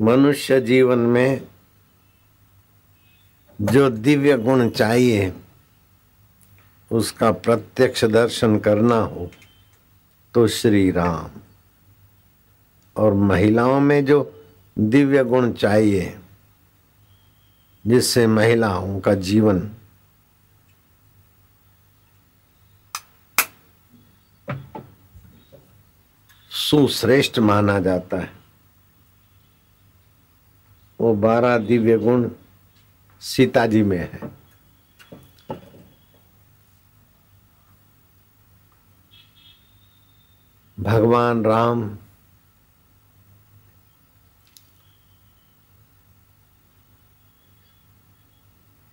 मनुष्य जीवन में जो दिव्य गुण चाहिए, उसका प्रत्यक्ष दर्शन करना हो तो श्री राम। और महिलाओं में जो दिव्य गुण चाहिए, जिससे महिलाओं का जीवन सुश्रेष्ठ माना जाता है। वो बारह दिव्य गुण सीता जी में है। भगवान राम,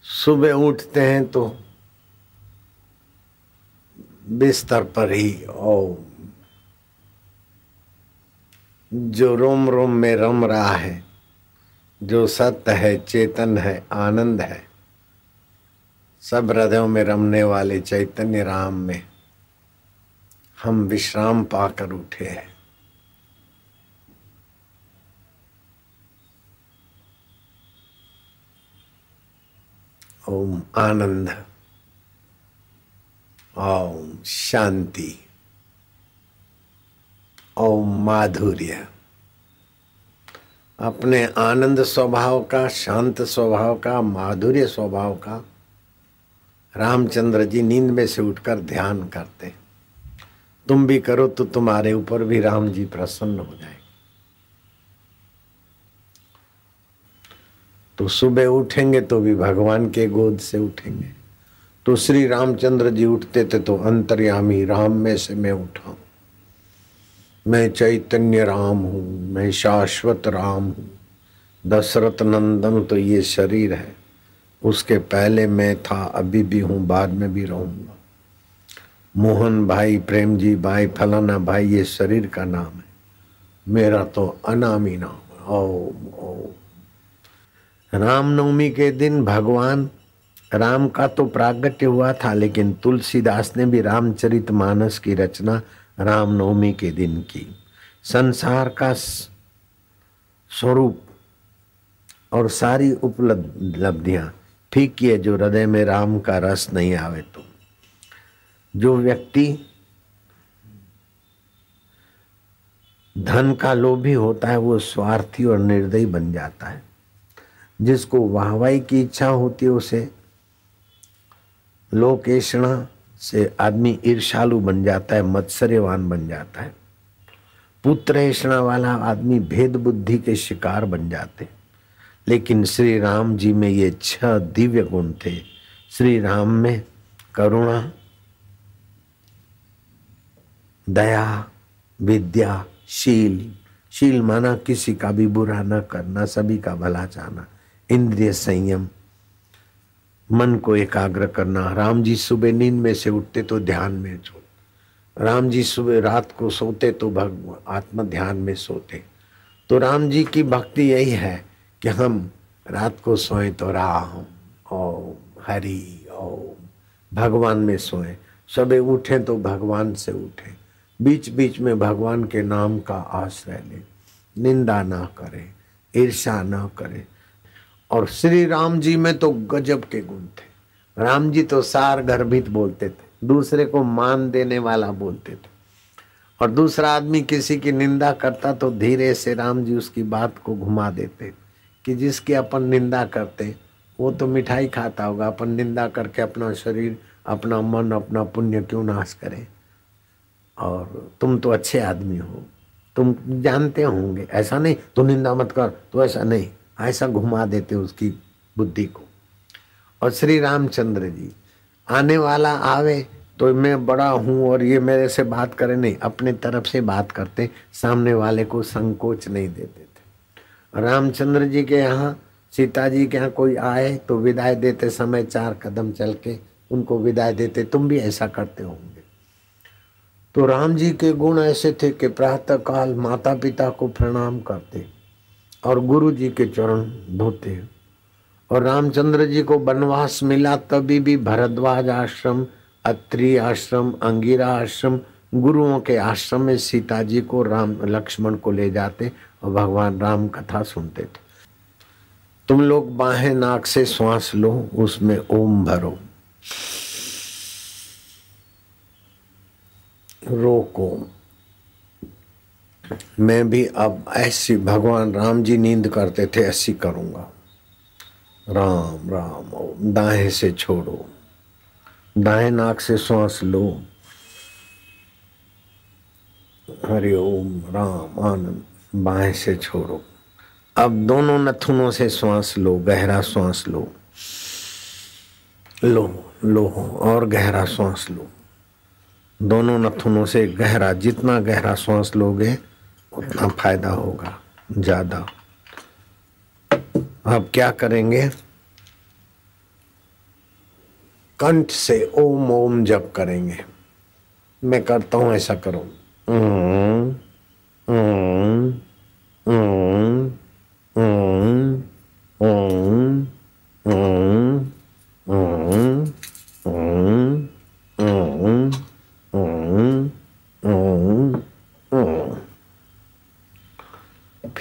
सुबह उठते हैं तो बिस्तर पर ही ओ जो रोम रोम में रम रहा है जो सत्य है, चेतन है, आनंद है, सब हृदयों में रमने वाले चैतन्य राम में हम विश्राम पाकर उठे हैं। ओम आनंद, ओम शांति, ओम माधुर्य। अपने आनंद स्वभाव का, शांत स्वभाव का, माधुर्य स्वभाव का, रामचंद्र जी नींद में से उठकर ध्यान करते तुम भी करो तो तुम्हारे ऊपर भी राम जी प्रसन्न हो जाए तो सुबह उठेंगे तो भी भगवान के गोद से उठेंगे। तो श्री रामचंद्र जी उठते थे तो अंतर्यामी राम में से मैं उठाऊं मैं चैतन्य राम हूँ, मैं शाश्वत राम हूँ। दशरथ नंदन तो ये शरीर है, उसके पहले मैं था, अभी भी हूँ, बाद में भी रहूँगा। मोहन भाई प्रेम जी भाई, फलाना भाई, ये शरीर का नाम है। मेरा तो अनामी नाम है। ओम रामनवमी के दिन भगवान, राम का तो प्रागट्य हुआ था, लेकिन तुलसीदास ने भी रामचरित मानस की रचना रामनवमी के दिन की। संसार का स्वरूप और सारी उपलब्धियाँ फीकी है जो हृदय में राम का रस नहीं आवे तो। जो व्यक्ति धन का लोभी होता है, वो स्वार्थी और निर्दयी बन जाता है। जिसको वाहवाही की इच्छा होती है, उसे लोकेशणा से आदमी ईर्षालु बन जाता है, मत्सर्यवान बन जाता है। पुत्र ऐसा वाला आदमी भेद बुद्धि के शिकार बन जाते। लेकिन श्री राम जी में ये छह दिव्य गुण थे। श्री राम में करुणा, दया, विद्या, शील। शील माना किसी का भी बुरा न करना, सभी का भला चाहना इंद्रिय संयम मन को एकाग्र करना। राम जी सुबह नींद में से उठते तो ध्यान में जो राम जी सुबह रात को सोते तो भगवान आत्म ध्यान में सोते। तो राम जी की भक्ति यही है कि हम रात को सोए तो राम, ओम, हरि, ओम, भगवान में सोए। सुबह उठे तो भगवान से उठे। बीच बीच में भगवान के नाम का आश्रय ले। निंदा ना करें ईर्षा ना करे। और श्री राम जी में तो गजब के गुण थे। राम जी तो सार गर्भित बोलते थे, दूसरे को मान देने वाला बोलते थे। और दूसरा आदमी किसी की निंदा करता तो धीरे से राम जी उसकी बात को घुमा देते कि जिसकी अपन निंदा करते, वो तो मिठाई खाता होगा, अपन निंदा करके अपना शरीर, अपना मन, अपना पुण्य क्यों नाश करे? और तुम तो अच्छे आदमी हो, तुम जानते होंगे, ऐसा नहीं, तू निंदा मत कर तो ऐसा नहीं। ऐसा घुमा देते उसकी बुद्धि को। और श्री रामचंद्र जी, आने वाला आवे तो मैं बड़ा हूँ और ये मेरे से बात करे, नहीं, अपने तरफ़ से बात करते, सामने वाले को संकोच नहीं देते थे। रामचंद्र जी के यहाँ सीता जी के यहाँ कोई आए तो विदाई देते समय चार कदम चल के उनको विदाई देते, तुम भी ऐसा करते होंगे। तो राम जी के गुण ऐसे थे कि प्रातः काल माता पिता को प्रणाम करते। और गुरु जी के चरण धोते और रामचंद्र जी को वनवास मिला, तभी भी भरद्वाज आश्रम, अत्रि आश्रम, अंगिरा आश्रम, गुरुओं के आश्रम में सीता जी को राम, लक्ष्मण को ले जाते और भगवान राम कथा सुनते थे। तुम लोग बाहें नाक से श्वास लो, उसमें ओम भरो। रोको। मैं भी अब ऐसी भगवान राम जी नींद करते थे, ऐसी करूँगा। राम राम ओम दाएँ से छोड़ो, दाएँ नाक से श्वास लो। हरि ओम, राम, आनंद, बाएँ से छोड़ो। अब दोनों नथुनों से श्वास लो, गहरा श्वास लो। लो लो और गहरा श्वास लो। दोनों नथुनों से गहरा, जितना गहरा श्वास लोगे उतना फ़ायदा होगा, ज़्यादा। अब क्या करेंगे? कंठ से ओम ओम जप करेंगे। मैं करता हूँ ऐसा करो।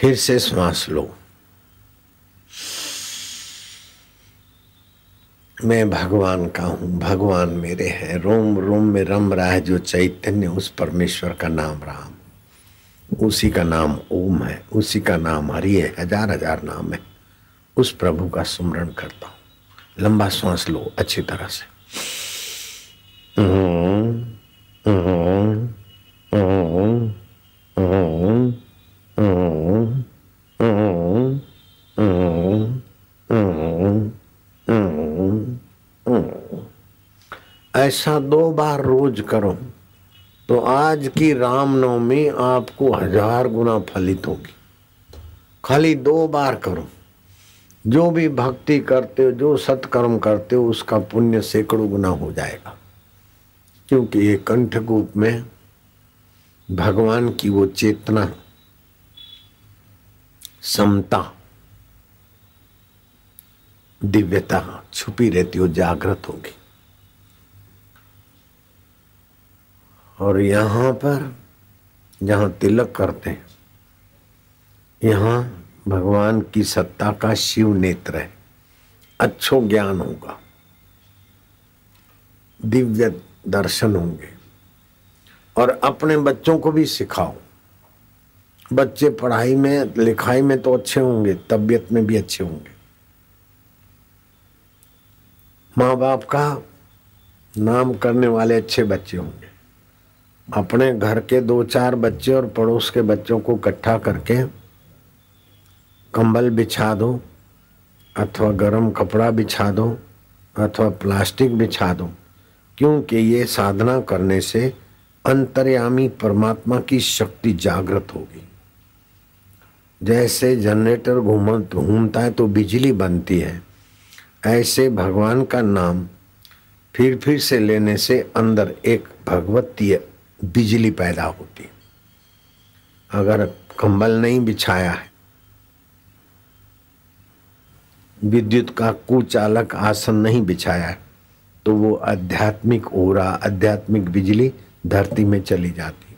फिर से श्वास लो। मैं भगवान का हूँ, भगवान मेरे हैं। रोम रोम में रम रहा है जो चैतन्य, उस परमेश्वर का नाम राम। उसी का नाम ओम है, उसी का नाम हरि है, हज़ार हज़ार नाम है। उस प्रभु का सुमरण करता हूँ। लंबा श्वास लो, अच्छी तरह से। ऐसा दो बार रोज करो तो आज की रामनवमी आपको हज़ार गुना फलित होगी। खाली दो बार करो। जो भी भक्ति करते हो, जो सत्कर्म करते हो, उसका पुण्य सैकड़ों गुना हो जाएगा। क्योंकि ये कंठकूप में भगवान की वो चेतना, समता, दिव्यता छुपी रहती हो, जागृत होगी। और यहाँ पर जहाँ तिलक करते हैं, यहाँ भगवान की सत्ता का शिव नेत्र है। अच्छो ज्ञान होगा, दिव्य दर्शन होंगे। और अपने बच्चों को भी सिखाओ। बच्चे पढ़ाई में, लिखाई में तो अच्छे होंगे, तबीयत में भी अच्छे होंगे। माँ बाप का नाम करने वाले अच्छे बच्चे होंगे। अपने घर के दो चार बच्चे और पड़ोस के बच्चों को इकट्ठा करके कंबल बिछा दो, अथवा गरम कपड़ा बिछा दो, अथवा प्लास्टिक बिछा दो, क्योंकि ये साधना करने से अंतर्यामी परमात्मा की शक्ति जागृत होगी। जैसे जनरेटर घूम, घूमता है तो बिजली बनती है। ऐसे भगवान का नाम फिर फिर से लेने से अंदर एक भगवतीय बिजली पैदा होती। अगर कंबल नहीं बिछाया है, विद्युत का कुचालक आसन नहीं बिछाया है तो वो आध्यात्मिक ओरा, आध्यात्मिक बिजली धरती में चली जाती।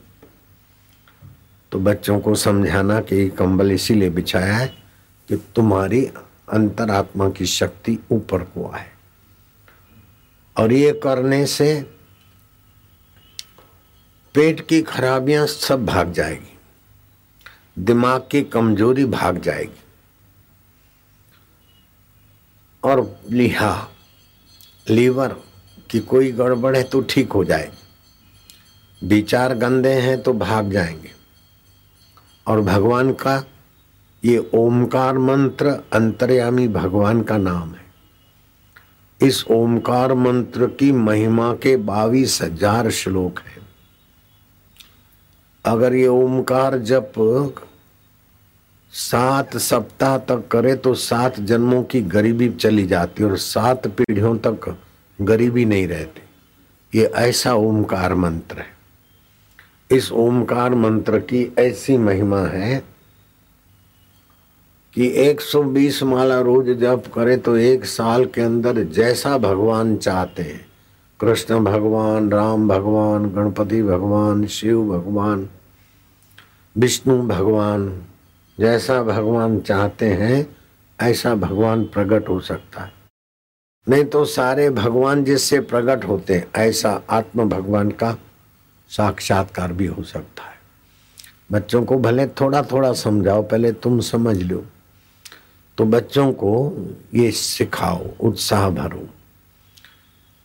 तो बच्चों को समझाना कि कंबल इसीलिए बिछाया है कि तुम्हारी अंतरात्मा की शक्ति ऊपर को आए। और ये करने से पेट की खराबियाँ सब भाग जाएगी। दिमाग की कमज़ोरी भाग जाएगी। और लिहा, लीवर की कोई गड़बड़ है तो ठीक हो जाएगी। विचार गंदे हैं तो भाग जाएँगे। और भगवान का ये ओमकार मंत्र अंतर्यामी भगवान का नाम है। इस ओमकार मंत्र की महिमा के बावीस हज़ार श्लोक है। अगर ये ओमकार जप सात सप्ताह तक करे तो सात जन्मों की गरीबी चली जाती और सात पीढ़ियों तक गरीबी नहीं रहती। ये ऐसा ओमकार मंत्र है। इस ओमकार मंत्र की ऐसी महिमा है कि 120 माला रोज जप करे तो एक साल के अंदर जैसा भगवान चाहते हैं। कृष्ण भगवान, राम भगवान, गणपति भगवान, शिव भगवान विष्णु भगवान, जैसा भगवान चाहते हैं, ऐसा भगवान प्रकट हो सकता है। नहीं तो सारे भगवान जिससे प्रकट होते हैं, ऐसा आत्म भगवान का साक्षात्कार भी हो सकता है। बच्चों को भले थोड़ा थोड़ा समझाओ, पहले तुम समझ लो। तो बच्चों को ये सिखाओ, उत्साह भरो।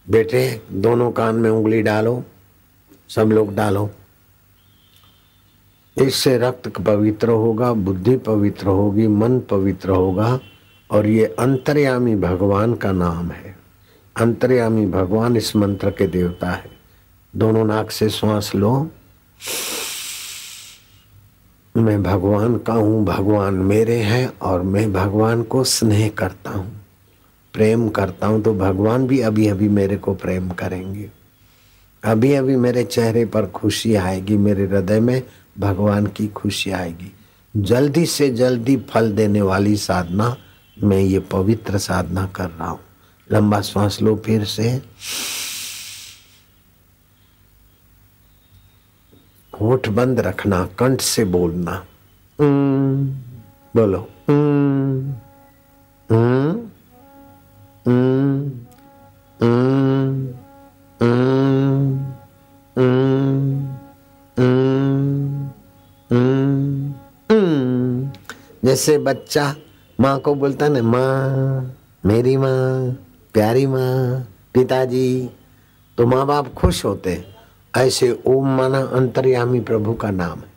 बेटे, दोनों कान में उंगली डालो, सब लोग डालो। इससे रक्त पवित्र होगा, बुद्धि पवित्र होगी, मन पवित्र होगा और ये अंतर्यामी भगवान का नाम है। अंतर्यामी भगवान इस मंत्र के देवता है। दोनों नाक से श्वास लो। मैं भगवान का हूँ, भगवान मेरे हैं और मैं भगवान को स्नेह करता हूँ। प्रेम करता हूँ तो भगवान भी अभी अभी मेरे को प्रेम करेंगे। अभी अभी मेरे चेहरे पर खुशी आएगी, मेरे हृदय में भगवान की खुशी आएगी। जल्दी से जल्दी फल देने वाली साधना मैं ये पवित्र साधना कर रहा हूँ। लंबा श्वास लो फिर से। होठ बंद रखना कंठ से बोलना। बोलो। जैसे बच्चा माँ को बोलता ना, माँ, मेरी माँ, प्यारी माँ, पिताजी। तो माँ बाप खुश होते ऐसे ओम माना अंतर्यामी प्रभु का नाम है।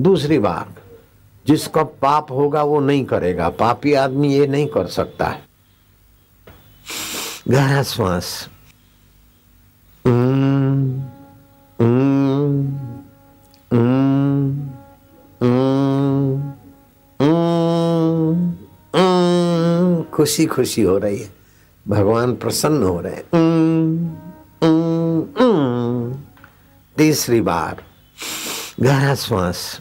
दूसरी बात, जिसका पाप होगा वो नहीं करेगा। पापी आदमी ये नहीं कर सकता है। गहरा श्वास। खुशी खुशी हो रही है। भगवान प्रसन्न हो रहे हैं। तीसरी बार। गहरा श्वास।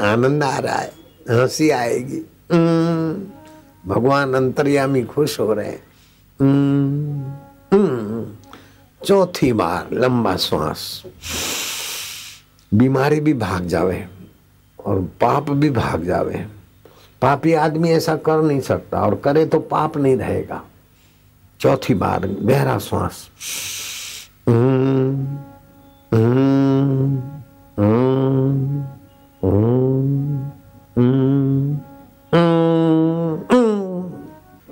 आनंद आ रहा है। हँसी आएगी। भगवान अंतर्यामी खुश हो रहे चौथी बार लंबा श्वास। बीमारी भी भाग जावे, और पाप भी भाग जावे। पापी आदमी ऐसा कर नहीं सकता, और करे तो पाप नहीं रहेगा। चौथी बार गहरा श्वास।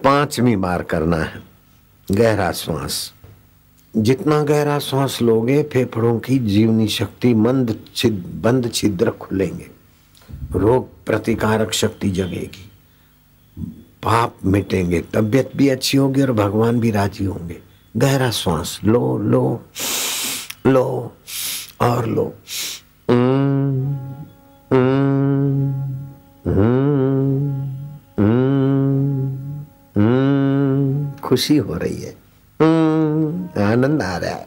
पांचवी बार करना है, गहरा श्वास। जितना गहरा श्वास लोगे, फेफड़ों की जीवनी शक्ति मंद छिद, बंद छिद्र खुलेंगे। रोग प्रतिकारक शक्ति जगेगी। पाप मिटेंगे, तबियत भी अच्छी होगी और भगवान भी राज़ी होंगे। गहरा श्वास लो लो लो, और लो। खुशी हो रही है। आनंद आ रहा है।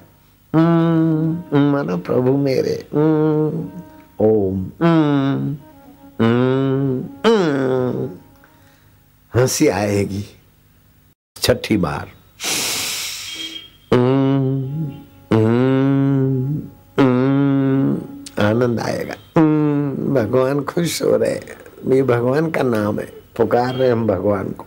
मानो प्रभु मेरे। ओम हँसी आएगी। छठी बार। आनंद आएगा। भगवान खुश हो रहे ये भगवान का नाम है। पुकार रहे हम भगवान को।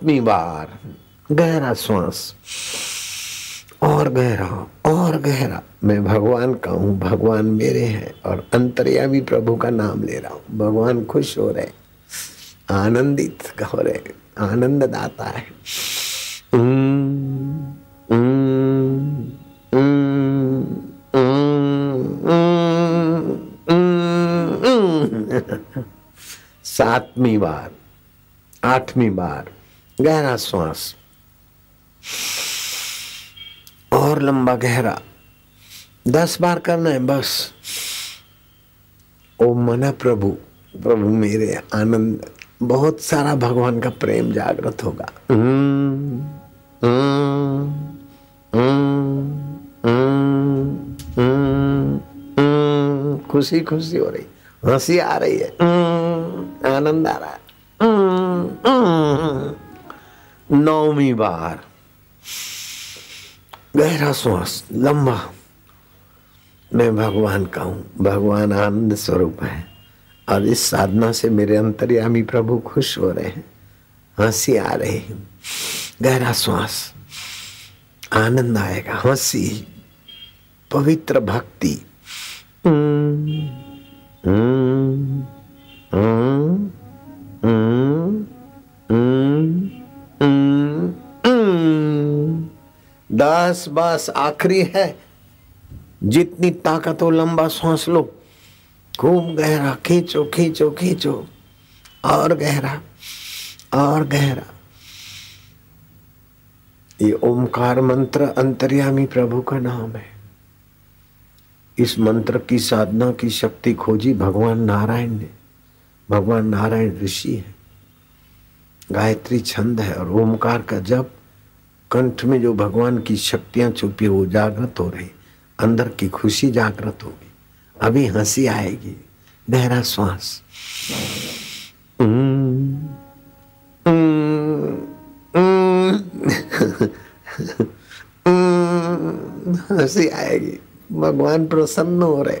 सातवीं बार। गहरा श्वास। और गहरा और गहरा। मैं भगवान का हूँ, भगवान मेरे हैं और अंतर्यामी प्रभु का नाम ले रहा हूँ। भगवान खुश हो रहे आनंदित हो रहे आनंद दाता है। सातवीं बार, आठवीं बार गहरा श्वास और लंबा गहरा। दस बार करना है, बस। ओम मना प्रभु प्रभु मेरे आनंद। बहुत सारा भगवान का प्रेम जागृत होगा। खुशी खुशी हो रही, हँसी आ रही है। आनंद आ रहा है। नौवीं बार। गहरा श्वास, लंबा। मैं भगवान का हूँ, भगवान आनंद स्वरूप है। और इस साधना से मेरे अंतर्यामी प्रभु खुश हो रहे हैं, हँसी आ रही है। गहरा श्वास, आनंद आएगा, हँसी, पवित्र भक्ति। दस बस आखिरी है। जितनी ताकत हो, लंबा सांस लो। खूब गहरा, खींचो खींचो खींचो। और गहरा और गहरा। ये ओमकार मंत्र अंतर्यामी प्रभु का नाम है। इस मंत्र की साधना की शक्ति खोजी भगवान नारायण ने। भगवान नारायण ऋषि है। गायत्री छंद है और ओमकार का जब कंठ में जो भगवान की शक्तियाँ छुपी वो जागृत हो रही। अंदर की खुशी जागृत होगी। अभी हँसी आएगी। गहरा श्वास। हँसी आएगी। भगवान प्रसन्न हो रहे।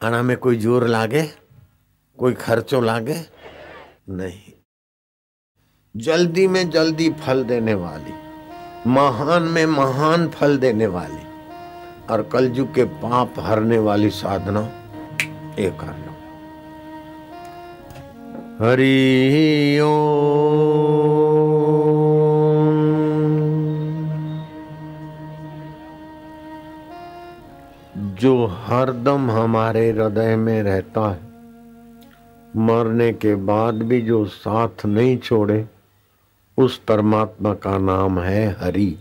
आना में कोई ज़ोर लागे, कोई खर्चो लागे? नहीं। जल्दी में जल्दी फल देने वाली, महान में महान फल देने वाली, और कलयुग के पाप हरने वाली साधना ये कर लो। हरि जो हरदम हमारे हृदय में रहता है, मरने के बाद भी जो साथ नहीं छोड़े, उस परमात्मा का नाम है हरि।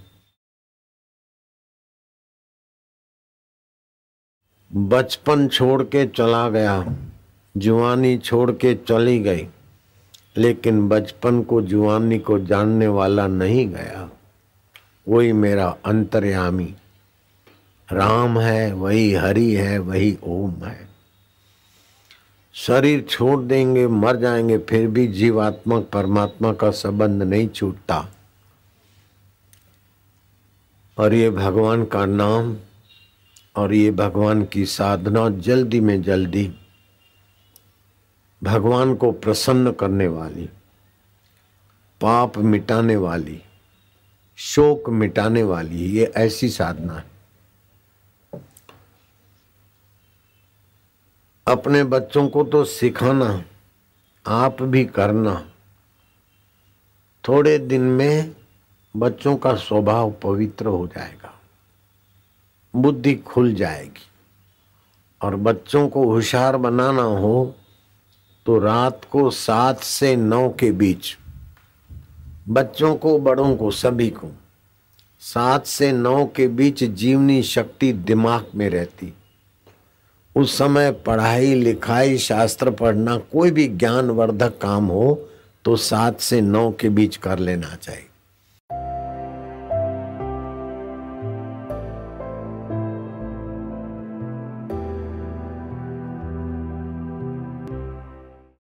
बचपन छोड़ के चला गया जुआनी छोड़ के चली गई, लेकिन बचपन को जुआनी को जानने वाला नहीं गया। वही मेरा अंतर्यामी। राम है, वही हरि है, वही ओम है। शरीर छोड़ देंगे, मर जाएँगे, फिर भी जीवात्मा, परमात्मा का संबंध नहीं छूटता। और ये भगवान का नाम और ये भगवान की साधना जल्दी में जल्दी भगवान को प्रसन्न करने वाली, पाप मिटाने वाली, शोक मिटाने वाली, ये ऐसी साधना है। अपने बच्चों को तो सिखाना, आप भी करना। थोड़े दिन में बच्चों का स्वभाव पवित्र हो जाएगा, बुद्धि खुल जाएगी और बच्चों को होशियार बनाना हो तो रात को सात से नौ के बीच बच्चों को, बड़ों को, सभी को सात से नौ के बीच जीवनी शक्ति दिमाग में रहती। उस समय पढ़ाई, लिखाई, शास्त्र पढ़ना कोई भी ज्ञानवर्धक काम हो तो सात से नौ के बीच कर लेना चाहिए।